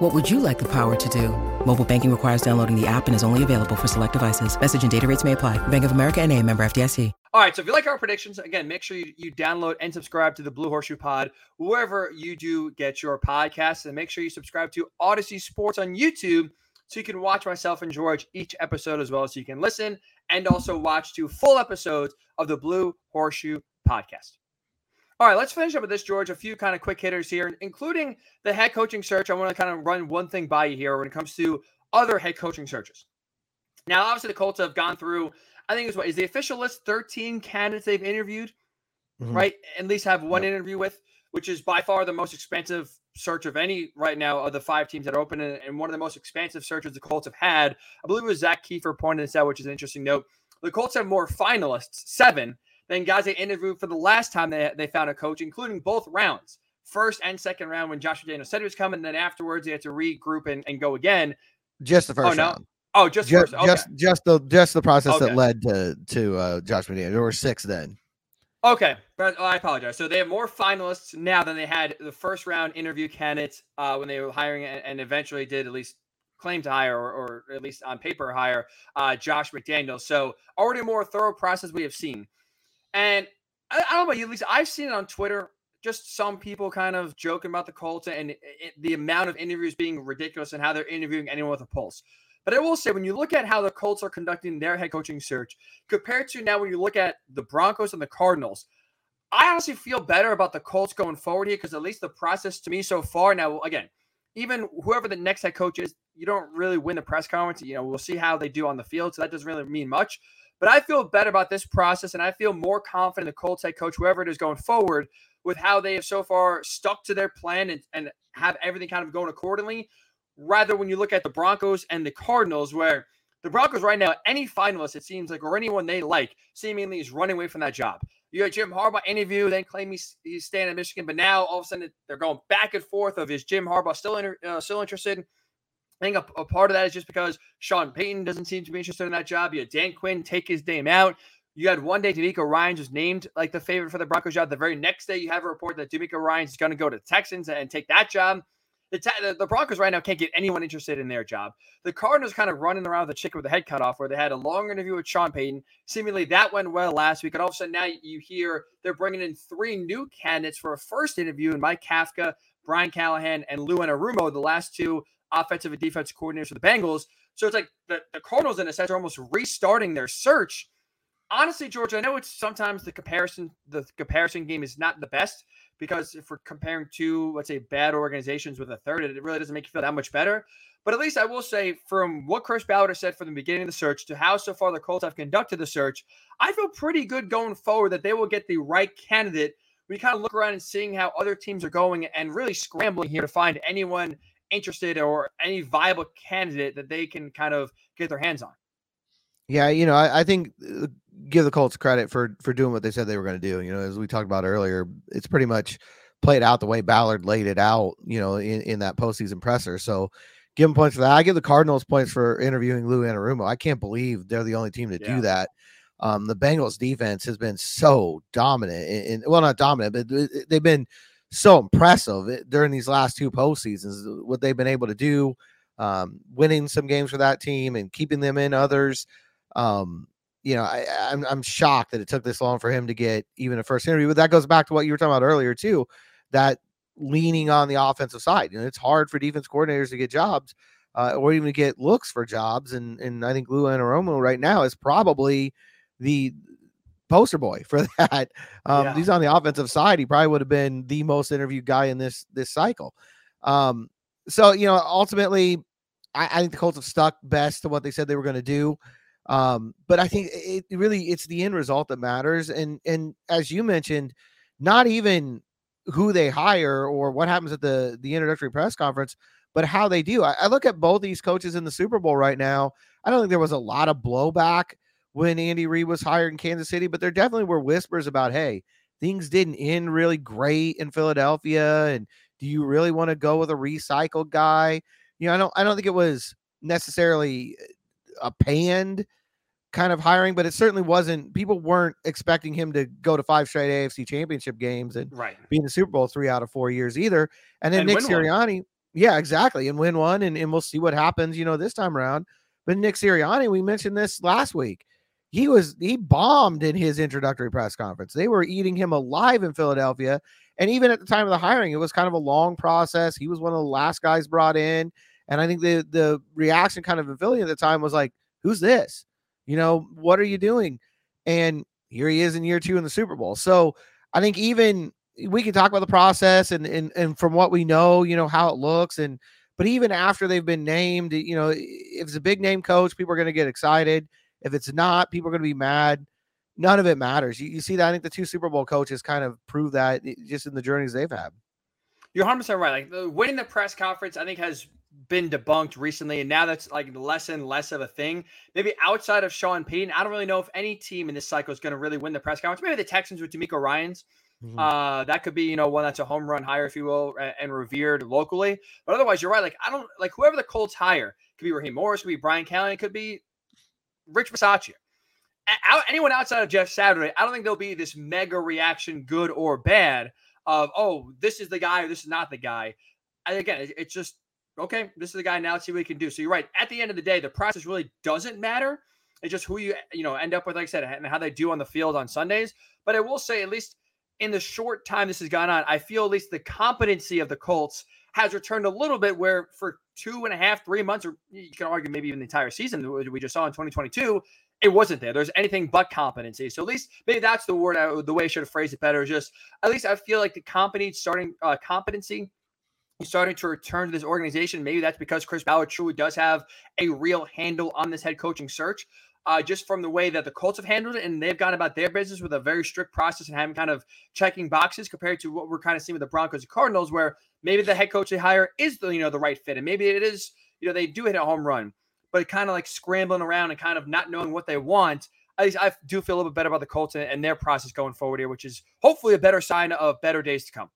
What would you like the power to do? Mobile banking requires downloading the app and is only available for select devices. Message and data rates may apply. Bank of America and a member FDIC. All right, so if you like our predictions, again, make sure you, you download and subscribe to the Blue Horseshoe Pod wherever you do get your podcasts, and make sure you subscribe to Audacy Sports on YouTube so you can watch myself and George each episode as well, so you can listen and also watch two full episodes of the Blue Horseshoe Podcast. All right, let's finish up with this, George. A few kind of quick hitters here, including the head coaching search. I want to kind of run one thing by you here when it comes to other head coaching searches. Now, obviously, the Colts have gone through I think it's what is the official list 13 candidates they've interviewed, mm-hmm. right? At least have one yep. interview with, which is by far the most expensive search of any right now of the five teams that are open and, one of the most expansive searches the Colts have had. I believe it was Zak Keefer pointed this out, which is an interesting note. The Colts have more finalists, seven, than guys they interviewed for the last time they, they found a coach, including both rounds, first and second round when Josh McDaniels said he was coming. Then afterwards, they had to regroup and, and go again. Just the first oh, no. round. Oh, just just okay. just, just the just the process okay. that led to to uh, Josh McDaniels. There were six then. Okay, but oh, I apologize. So they have more finalists now than they had the first round interview candidates uh, when they were hiring, and, and, eventually did at least claim to hire, or, or at least on paper hire uh, Josh McDaniels. So already a more thorough process we have seen, and I, I, don't know about you, at least I've seen it on Twitter. Just some people kind of joking about the Colts and it, the amount of interviews being ridiculous and how they're interviewing anyone with a pulse. But I will say, when you look at how the Colts are conducting their head coaching search compared to now when you look at the Broncos and the Cardinals, I honestly feel better about the Colts going forward here because at least the process to me so far now, again, even whoever the next head coach is, you don't really win the press conference. You know, we'll see how they do on the field. So that doesn't really mean much. But I feel better about this process and I feel more confident the Colts head coach, whoever it is going forward, with how they have so far stuck to their plan and, and have everything kind of going accordingly rather when you look at the Broncos and the Cardinals, where the Broncos right now, any finalist, it seems like, or anyone they like, seemingly is running away from that job. You got Jim Harbaugh interview, then claim he's, he's staying in Michigan, but now all of a sudden they're going back and forth of is Jim Harbaugh still uh, still interested? I think a, a, part of that is just because Sean Payton doesn't seem to be interested in that job. You had Dan Quinn take his name out. You had one day DeMeco Ryans was named like the favorite for the Broncos job. The very next day, you have a report that Ryans is going to go to the Texans and take that job. The, the, Broncos right now can't get anyone interested in their job. The Cardinals kind of running around with the chicken with the head cut off, where they had a long interview with Sean Payton. Seemingly that went well last week. And all of a sudden now you hear they're bringing in three new candidates for a first interview and Mike Kafka, Brian Callahan, and Lou Anarumo, the last two offensive and defensive coordinators for the Bengals. So it's like the, the Cardinals, in a sense, are almost restarting their search. Honestly, George, I know it's sometimes the comparison, the comparison game is not the best because if we're comparing two, let's say, bad organizations with a third, it really doesn't make you feel that much better. But at least I will say, from what Chris Ballard said from the beginning of the search to how so far the Colts have conducted the search, I feel pretty good going forward that they will get the right candidate. We kind of look around and seeing how other teams are going and really scrambling here to find anyone interested or any viable candidate that they can kind of get their hands on. Yeah, you know, I, I, think uh, give the Colts credit for for doing what they said they were going to do. You know, as we talked about earlier, it's pretty much played out the way Ballard laid it out. You know, in, in that postseason presser. So give them points for that. I give the Cardinals points for interviewing Lou Anarumo. I can't believe they're the only team to yeah. do that. Um, the Bengals defense has been so dominant, and well, not dominant, but they've been so impressive during these last two postseasons. What they've been able to do, um, winning some games for that team and keeping them in others. Um, you know, I, I'm I'm shocked that it took this long for him to get even a first interview. But that goes back to what you were talking about earlier too, that leaning on the offensive side. You know, it's hard for defense coordinators to get jobs, uh, or even to get looks for jobs. And and I think Lou Anarumo right now is probably the poster boy for that. Um, yeah. He's on the offensive side. He probably would have been the most interviewed guy in this this cycle. Um, so you know, ultimately, I, I think the Colts have stuck best to what they said they were going to do. Um, but I think it really it's the end result that matters. And and as you mentioned, not even who they hire or what happens at the the introductory press conference, but how they do. I, I look at both these coaches in the Super Bowl right now. I don't think there was a lot of blowback when Andy Reid was hired in Kansas City, but there definitely were whispers about, hey, things didn't end really great in Philadelphia. And do you really want to go with a recycled guy? You know, I don't I don't think it was necessarily uh, a panned kind of hiring, but it certainly wasn't. People weren't expecting him to go to five straight AFC championship games and right. be in the Super Bowl three out of four years either. And then and Nick Sirianni, one. yeah, exactly, and win one, and, and we'll see what happens, you know, this time around. But Nick Sirianni, we mentioned this last week. He was he bombed in his introductory press conference. They were eating him alive in Philadelphia. And even at the time of the hiring, it was kind of a long process. He was one of the last guys brought in. And I think the the reaction kind of in Philly at the time was like, who's this? You know, what are you doing? And here he is in year two in the Super Bowl. So I think even we can talk about the process and and and from what we know, you know, how it looks. And but even after they've been named, you know, if it's a big name coach, people are going to get excited. If it's not, people are going to be mad. None of it matters. You, you see that I think the two Super Bowl coaches kind of prove that just in the journeys they've had. You're 100 right. Like winning the press conference, I think has been debunked recently, and now that's like less and less of a thing. Maybe outside of Sean Payton, I don't really know if any team in this cycle is going to really win the press conference. Maybe the Texans with DeMeco Ryans. Mm-hmm. Uh, that could be, you know, one that's a home run hire, if you will, and, and, revered locally. But otherwise, you're right. Like, I don't like whoever the Colts hire. Could be Raheem Morris, could be Brian Callahan, could be Rich Bisaccia. Anyone outside of Jeff Saturday, I don't think there'll be this mega reaction, good or bad, of oh, this is the guy or this is not the guy. And again, it's just okay, this is the guy now. Let's see what he can do. So you're right. At the end of the day, the process really doesn't matter. It's just who you you know end up with, like I said, and how they do on the field on Sundays. But I will say, at least in the short time this has gone on, I feel at least the competency of the Colts has returned a little bit. Where for two and a half, three months, or you can argue maybe even the entire season that we just saw in 2022, it wasn't there. There's anything but competency. So at least maybe that's the word, I, the way I should have phrased it better. Is just at least I feel like the competency starting uh, competency starting to return to this organization. Maybe that's because Chris Ballard truly does have a real handle on this head coaching search. Uh, just from the way that the Colts have handled it, and they've gone about their business with a very strict process and having kind of checking boxes compared to what we're kind of seeing with the Broncos and Cardinals, where maybe the head coach they hire is the you know the right fit, and maybe it is you know they do hit a home run, but kind of like scrambling around and kind of not knowing what they want. At least I do feel a little bit better about the Colts and, their process going forward here, which is hopefully a better sign of better days to come.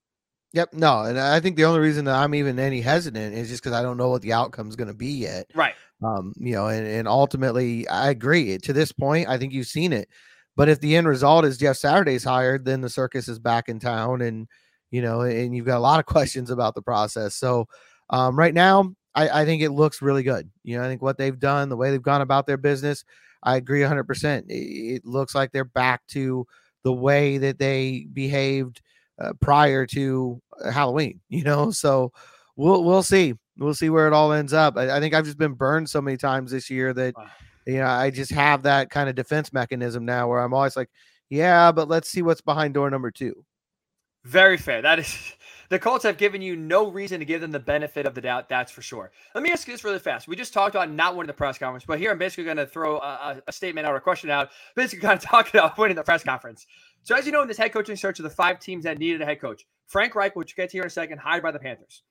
Yep. No, and I think the only reason that I'm even any hesitant is just because I don't know what the outcome is going to be yet. Right. Um, you know, and, and ultimately, I agree. To this point, I think you've seen it. But if the end result is Jeff Saturday's hired, then the circus is back in town, and you know, and you've got a lot of questions about the process. So, um, right now, I, I think it looks really good. You know, I think what they've done, the way they've gone about their business, I agree 100%. It, it looks like they're back to the way that they behaved uh, prior to uh, Halloween, you know. So we'll we'll see. We'll see where it all ends up. I, I think I've just been burned so many times this year that you know I just have that kind of defense mechanism now where I'm always like, yeah, but let's see what's behind door number two. Very fair. That is the Colts have given you no reason to give them the benefit of the doubt. That's for sure. Let me ask you this really fast. We just talked about not winning the press conference, but here I'm basically going to throw a, a, statement out or a question out, basically kind of talking about winning the press conference. So, as you know, in this head coaching search of the five teams that needed a head coach, Frank Reich, which we'll get to here in a second, hired by the Panthers.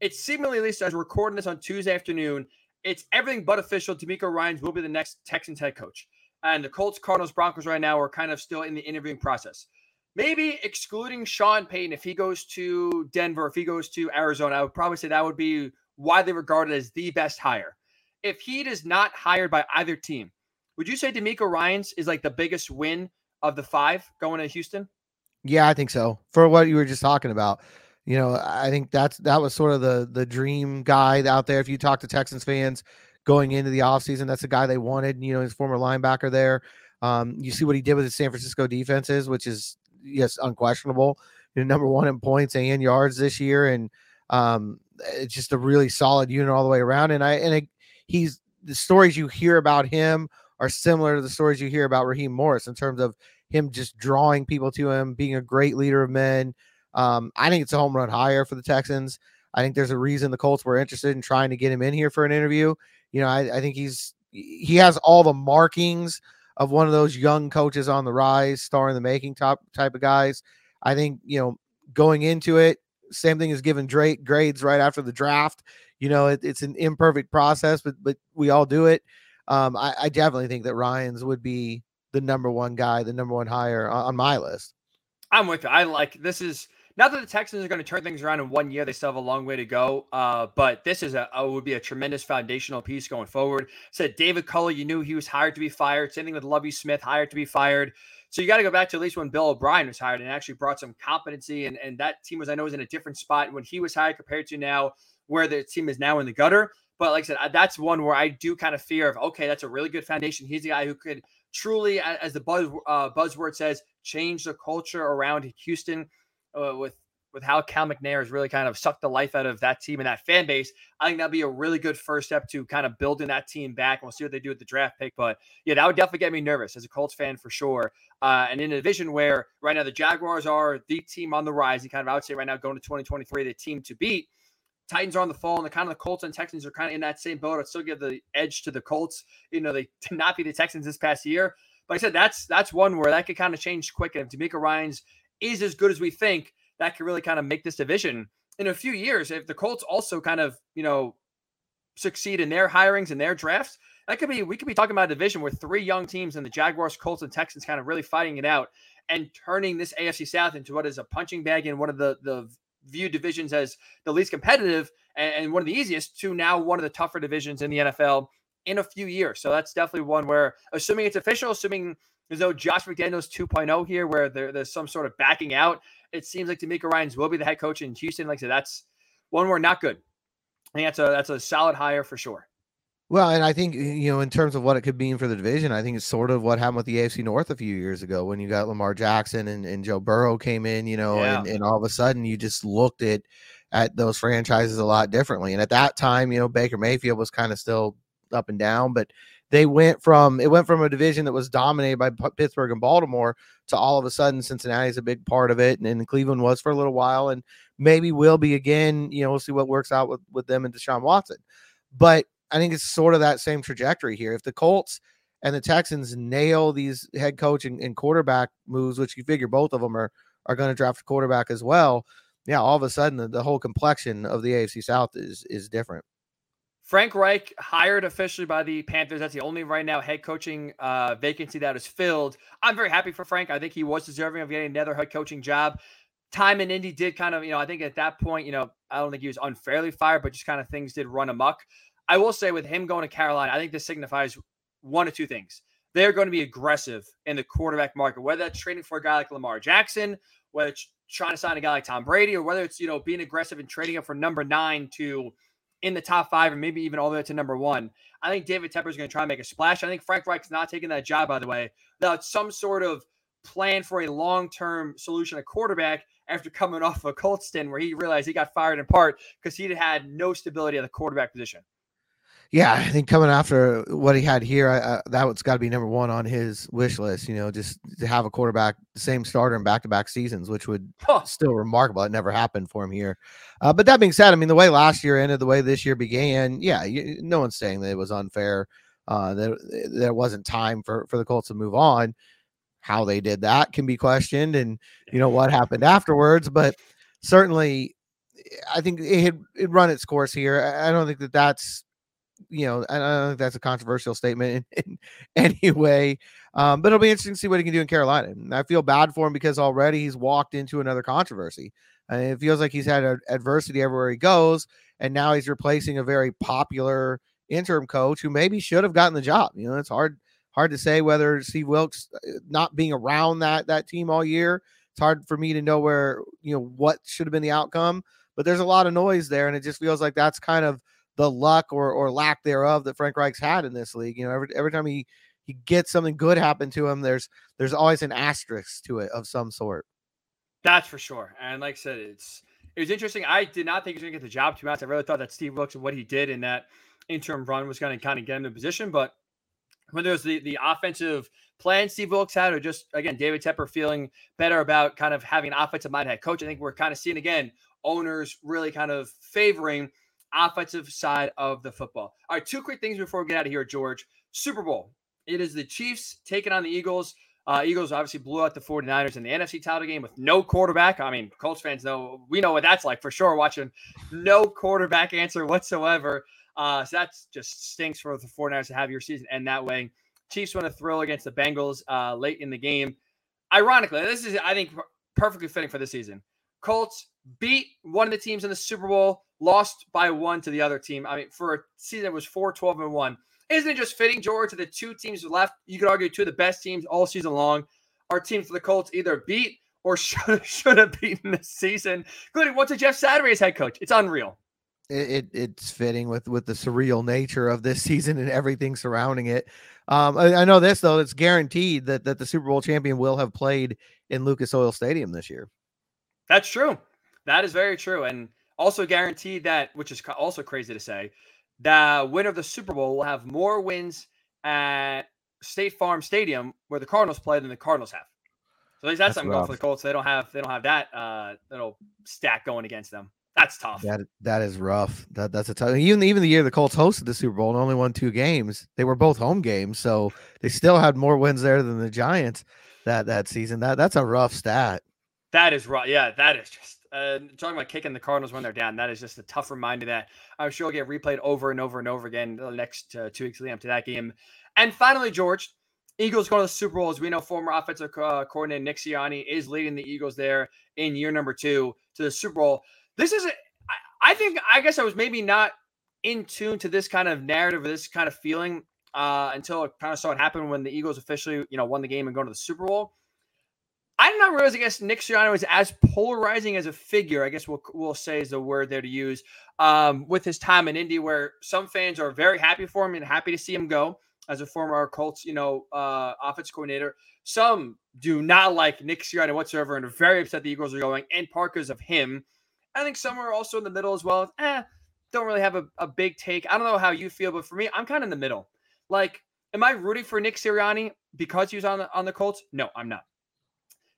It's seemingly, at least as recording this on Tuesday afternoon, it's everything but official. DeMeco Ryans will be the next Texans head coach. And the Colts, Cardinals, Broncos right now are kind of still in the interviewing process. Maybe excluding Sean Payton, if he goes to Denver, if he goes to Arizona, I would probably say that would be widely regarded as the best hire. If he is not hired by either team, would you say DeMeco Ryans is like the biggest win of the five going to Houston? Yeah, I think so. For what you were just talking about, you know, I think that's that was sort of the the dream guy out there. If you talk to Texans fans going into the offseason, that's the guy they wanted. You know, his former linebacker there. Um, you see what he did with the San Francisco defenses, which is yes, unquestionable. Number one in points and yards this year, and um, it's just a really solid unit all the way around. And I and it, he's the stories you hear about him are similar to the stories you hear about Raheem Morris in terms of him just drawing people to him, being a great leader of men. Um, I think it's a home run hire for the Texans. I think there's a reason the Colts were interested in trying to get him in here for an interview. You know, I, I think he's he has all the markings of one of those young coaches on the rise, star in the making top type of guys. I think, you know, going into it, same thing as giving Drake grades right after the draft. You know, it, it's an imperfect process, but but we all do it. um, I, I definitely think that Ryans would be the number one guy, the number one hire on, on my list. I'm with you. I like this is not that the Texans are going to turn things around in one year. They still have a long way to go. Uh, but this is a, a, would be a tremendous foundational piece going forward. Said David Culley, you knew he was hired to be fired. Same thing with Lovie Smith, hired to be fired. So you got to go back to at least when Bill O'Brien was hired and actually brought some competency. And, and that team was, I know, was in a different spot when he was hired compared to now where the team is now in the gutter. But like I said, that's one where I do kind of fear of, okay, that's a really good foundation. He's the guy who could truly, as the buzz uh, buzzword says, change the culture around Houston uh, with with how Cal McNair has really kind of sucked the life out of that team and that fan base. I think that'd be a really good first step to kind of building that team back. We'll see what they do with the draft pick, but yeah, that would definitely get me nervous as a Colts fan for sure. Uh, and in a division where right now the Jaguars are the team on the rise, and kind of I would say right now going to 2023, the team to beat. Titans are on the fall, and the kind of the Colts and Texans are kind of in that same boat. I'd still give the edge to the Colts. You know, they did not be the Texans this past year. But I said that's that's one where that could kind of change quick. And if DeMeco Ryans is as good as we think, that could really kind of make this division in a few years. If the Colts also kind of, you know, succeed in their hirings and their drafts, that could be we could be talking about a division where three young teams in the Jaguars, Colts, and Texans kind of really fighting it out and turning this AFC South into what is a punching bag in one of the the view divisions as the least competitive and, and, one of the easiest to now one of the tougher divisions in the NFL in a few years. So that's definitely one where, assuming it's official, assuming there's no Josh McDaniels 2.0 here, where there, there's some sort of backing out, it seems like DeMeco Ryans will be the head coach in Houston. Like I said, that's one where not good. I think that's a that's a solid hire for sure. Well, and I think you know, in terms of what it could mean for the division, I think it's sort of what happened with the AFC North a few years ago when you got Lamar Jackson and, and Joe Burrow came in, you know, yeah. and, and all of a sudden you just looked at at those franchises a lot differently. And at that time, you know, Baker Mayfield was kind of still up and down, but they went from it went from a division that was dominated by Pittsburgh and Baltimore to all of a sudden Cincinnati's a big part of it, and, and Cleveland was for a little while, and maybe will be again. You know, we'll see what works out with with them and Deshaun Watson, but I think it's sort of that same trajectory here. If the Colts and the Texans nail these head coach and, and quarterback moves, which you figure both of them are are going to draft a quarterback as well, yeah, all of a sudden the, the whole complexion of the AFC South is is different. Frank Reich hired officially by the Panthers. That's the only right now head coaching uh, vacancy that is filled. I'm very happy for Frank. I think he was deserving of getting another head coaching job. Time in Indy did kind of, you know, I think at that point, you know, I don't think he was unfairly fired, but just kind of things did run amok. I will say with him going to Carolina, I think this signifies one of two things. They're going to be aggressive in the quarterback market, whether that's trading for a guy like Lamar Jackson, whether it's trying to sign a guy like Tom Brady, or whether it's, you know, being aggressive and trading him for number nine to in the top five, or maybe even all the way to number one. I think David Tepper is going to try and make a splash. I think Frank Reich's not taking that job, by the way, without some sort of plan for a long term solution at quarterback after coming off of a Colts stint where he realized he got fired in part because he had no stability at the quarterback position yeah, I think coming after what he had here, I, I, that has got to be number one on his wish list. You know, just to have a quarterback, the same starter in back to back seasons, which would huh. still remarkable. It never happened for him here. Uh, but that being said, I mean, the way last year ended, the way this year began, yeah, you, no one's saying that it was unfair. Uh, that there wasn't time for for the Colts to move on. How they did that can be questioned, and you know what happened afterwards. But certainly, I think it had it run its course here. I don't think that that's you know, I don't think that's a controversial statement in, in any way. Um, but it'll be interesting to see what he can do in Carolina. And I feel bad for him because already he's walked into another controversy. And it feels like he's had a, adversity everywhere he goes, and now he's replacing a very popular interim coach who maybe should have gotten the job. You know, it's hard hard to say whether Steve Wilks uh, not being around that that team all year. It's hard for me to know where you know what should have been the outcome. But there's a lot of noise there, and it just feels like that's kind of the luck or or lack thereof that Frank Reich's had in this league. You know, every every time he he gets something good happen to him, there's there's always an asterisk to it of some sort. That's for sure. And like I said, it's it was interesting. I did not think he was going to get the job. To be honest, I really thought that Steve Wilks and what he did in that interim run was going to kind of get him in position. But whether it was the the offensive plan Steve Wilks had, or just again David Tepper feeling better about kind of having an offensive mind head coach, I think we're kind of seeing again owners really kind of favoring offensive side of the football. All right, two quick things before we get out of here, George. Super Bowl. It is the Chiefs taking on the Eagles. Uh, Eagles obviously blew out the 49ers in the NFC title game with no quarterback. I mean, Colts fans know we know what that's like for sure. Watching no quarterback answer whatsoever. Uh, so that just stinks for the 49ers to have your season end that way. Chiefs won a thrill against the Bengals uh, late in the game. Ironically, this is, I think, perfectly fitting for the season. Colts beat one of the teams in the Super Bowl, lost by one to the other team. I mean, for a season that was 4 12 and 1. Isn't it just fitting, George, to the two teams left? You could argue two of the best teams all season long. Our team for the Colts either beat or should, should have beaten this season, including what's a Jeff Saturday as head coach. It's unreal. It, it, it's fitting with with the surreal nature of this season and everything surrounding it. Um, I, I know this though; it's guaranteed that that the Super Bowl champion will have played in Lucas Oil Stadium this year. That's true. That is very true, and also guaranteed that, which is also crazy to say, the winner of the Super Bowl will have more wins at State Farm Stadium where the Cardinals play than the Cardinals have. So at least that's, that's something rough. going for the Colts. They don't have they don't have that uh little stack going against them. That's tough. That that is rough. That that's a tough. Even even the year the Colts hosted the Super Bowl and only won two games, they were both home games, so they still had more wins there than the Giants that that season. That that's a rough stat. That is rough. Yeah, that is just uh, talking about kicking the Cardinals when they're down. That is just a tough reminder that I'm sure will get replayed over and over and over again the next uh, two weeks leading up to that game. And finally, George, Eagles going to the Super Bowl. As we know, former offensive uh, coordinator Nick Sirianni is leading the Eagles there in year number two to the Super Bowl. This is, I think, I guess I was maybe not in tune to this kind of narrative or this kind of feeling uh, until I kind of saw it happen when the Eagles officially, you know, won the game and go to the Super Bowl. I did not realize, I guess, Nick Sirianni was as polarizing as a figure, I guess we'll, we'll say is the word there to use, um, with his time in Indy, where some fans are very happy for him and happy to see him go as a former Colts, you know, uh, offense coordinator. Some do not like Nick Sirianni whatsoever and are very upset the Eagles are going, and Parker's of him. I think some are also in the middle as well. Eh, don't really have a, a big take. I don't know how you feel, but for me, I'm kind of in the middle. Like, am I rooting for Nick Sirianni because he was on the on the Colts? No, I'm not.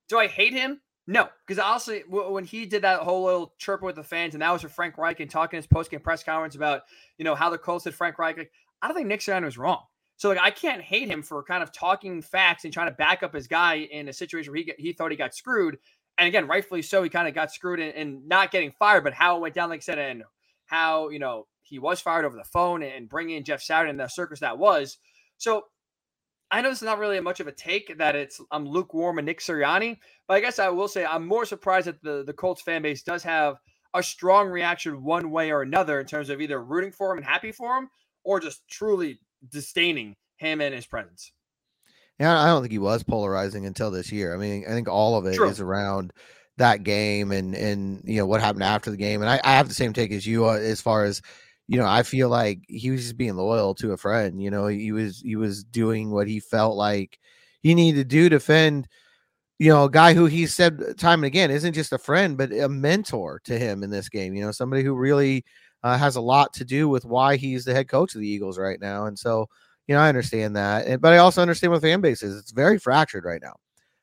Do I hate him? No, because honestly, when he did that whole little chirp with the fans, and that was for Frank Reich and talking his post game press conference about you know how the Colts did Frank Reich, like, I don't think Nick Sirianni was wrong. So like I can't hate him for kind of talking facts and trying to back up his guy in a situation where he he thought he got screwed, and again, rightfully so, he kind of got screwed and, and not getting fired, but how it went down, like I said, and how you know he was fired over the phone and bringing in Jeff Saturday and the circus that was. So I know this is not really much of a take that it's I'm lukewarm and Nick Sirianni, but I guess I will say I'm more surprised that the the Colts fan base does have a strong reaction one way or another in terms of either rooting for him and happy for him, or just truly disdaining him and his presence. Yeah, I don't think he was polarizing until this year. I mean, I think all of it True. is around that game and and you know what happened after the game. And I, I have the same take as you uh, as far as you know. I feel like he was just being loyal to a friend. You know, he was he was doing what he felt like he needed to do to defend. You know, a guy who he said time and again isn't just a friend, but a mentor to him in this game. You know, somebody who really uh, has a lot to do with why he's the head coach of the Eagles right now. And so, you know, I understand that, but I also understand what fan base is. It's very fractured right now.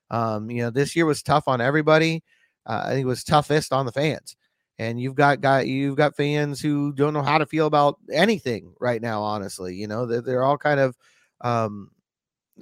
Um, you know, this year was tough on everybody. Uh, I think it was toughest on the fans. And you've got guy, you've got fans who don't know how to feel about anything right now. Honestly, you know, they're, they're all kind of um,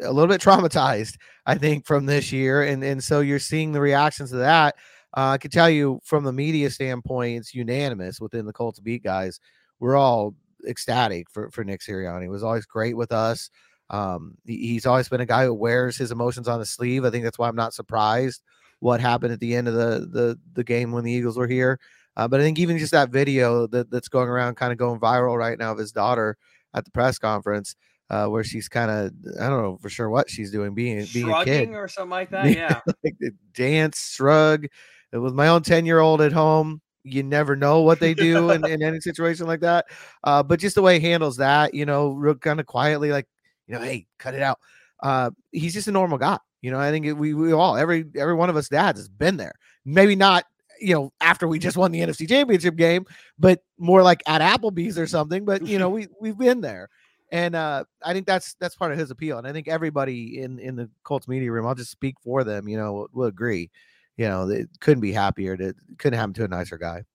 a little bit traumatized, I think, from this year, and and so you're seeing the reactions to that. Uh, I can tell you from the media standpoint, it's unanimous within the Colts beat guys. We're all ecstatic for, for Nick Sirianni. He was always great with us. Um, he's always been a guy who wears his emotions on his sleeve. I think that's why I'm not surprised what happened at the end of the the, the game when the Eagles were here. Uh, but I think even just that video that, that's going around, kind of going viral right now of his daughter at the press conference, uh, where she's kind of I don't know for sure what she's doing, being being Shrugging a kid. Or something like that. Yeah, like dance, shrug, with my own 10 year old at home. You never know what they do in, in any situation like that. Uh, but just the way he handles that you know real kind of quietly like you know hey cut it out. Uh, he's just a normal guy you know i think we, we all every every one of us dads has been there. Maybe not you know after we just won the nfc championship game but more like at applebee's or something but you know we we've been there and uh, I think that's that's part of his appeal, and I think everybody in in the Colts media room, I'll just speak for them, you know, will, will agree you know, it couldn't be happier. To couldn't happen to a nicer guy.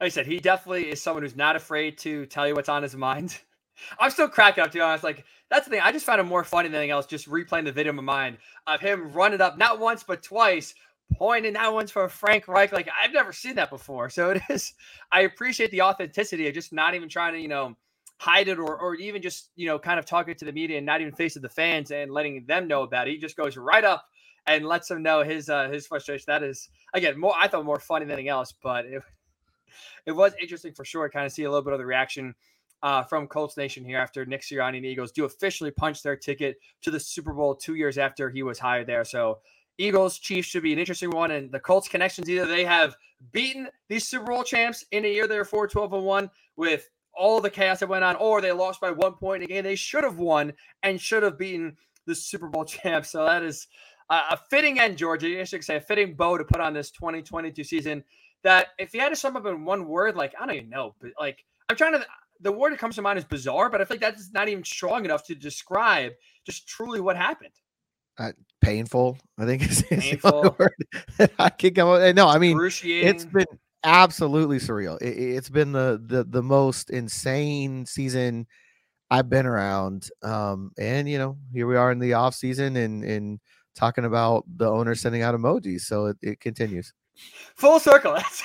Like I said, he definitely is someone who's not afraid to tell you what's on his mind. I'm still cracking up to be honest. Like that's the thing. I just found it more funny than anything else. Just replaying the video in my mind of him running up not once but twice, pointing that one's for Frank Reich. Like I've never seen that before. So it is. I appreciate the authenticity of just not even trying to you know hide it or, or even just you know kind of talking to the media and not even facing the fans and letting them know about it. He just goes right up and lets them know his uh, his frustration. That is again more I thought more funny than anything else, but it it was interesting for sure. Kind of see a little bit of the reaction uh, from Colts Nation here after Nick Sirianni and the Eagles do officially punch their ticket to the Super Bowl two years after he was hired there. So Eagles Chiefs should be an interesting one, and the Colts connections either they have beaten these Super Bowl champs in a year they're 4 12 and 1 with all the chaos that went on, or they lost by one point again. They should have won and should have beaten the Super Bowl champs. So that is a fitting end, Georgia. I should say a fitting bow to put on this 2022 season. That if you had to sum up in one word, like I don't even know, but like I'm trying to. The word that comes to mind is bizarre, but I think like that's not even strong enough to describe just truly what happened. Uh, painful, I think is, painful. the word I can come up. No, I mean it's been absolutely surreal. It, has been the, the the most insane season I've been around. Um, and you know, here we are in the off season and and talking about the owner sending out emojis. So it, it continues. Full circle. That's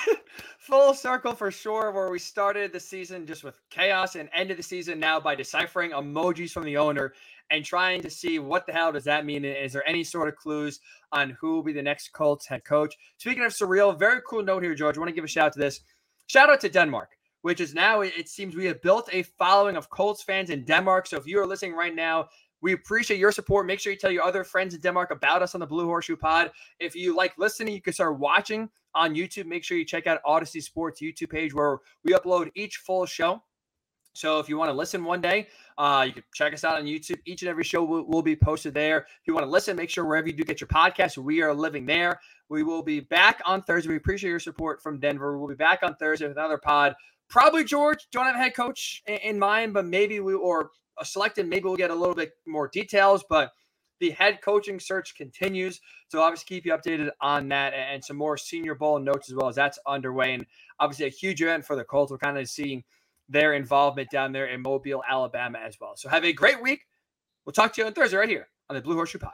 full circle for sure. Where we started the season just with chaos and ended the season now by deciphering emojis from the owner and trying to see what the hell does that mean. Is there any sort of clues on who will be the next Colts head coach? Speaking of surreal, very cool note here, George. I want to give a shout out to this. Shout out to Denmark which is now it seems we have built a following of Colts fans in Denmark. So if you are listening right now, we appreciate your support. Make sure you tell your other friends in Denmark about us on the Blue Horseshoe Pod. If you like listening, you can start watching on YouTube. Make sure you check out Audacy Sports YouTube page where we upload each full show. So if you want to listen one day, uh, you can check us out on YouTube. Each and every show will, will, be posted there. If you want to listen, make sure wherever you do get your podcast, we are living there. We will be back on Thursday. We appreciate your support from Denmark. We'll be back on Thursday with another pod. Probably George. Don't have a head coach in, in mind, but maybe we or a selected. Maybe we'll get a little bit more details, but the head coaching search continues. So obviously keep you updated on that and some more senior bowl notes as well as that's underway. And obviously a huge event for the Colts. We're kind of seeing their involvement down there in Mobile, Alabama as well. So have a great week. We'll talk to you on Thursday right here on the Blue Horseshoe Pod.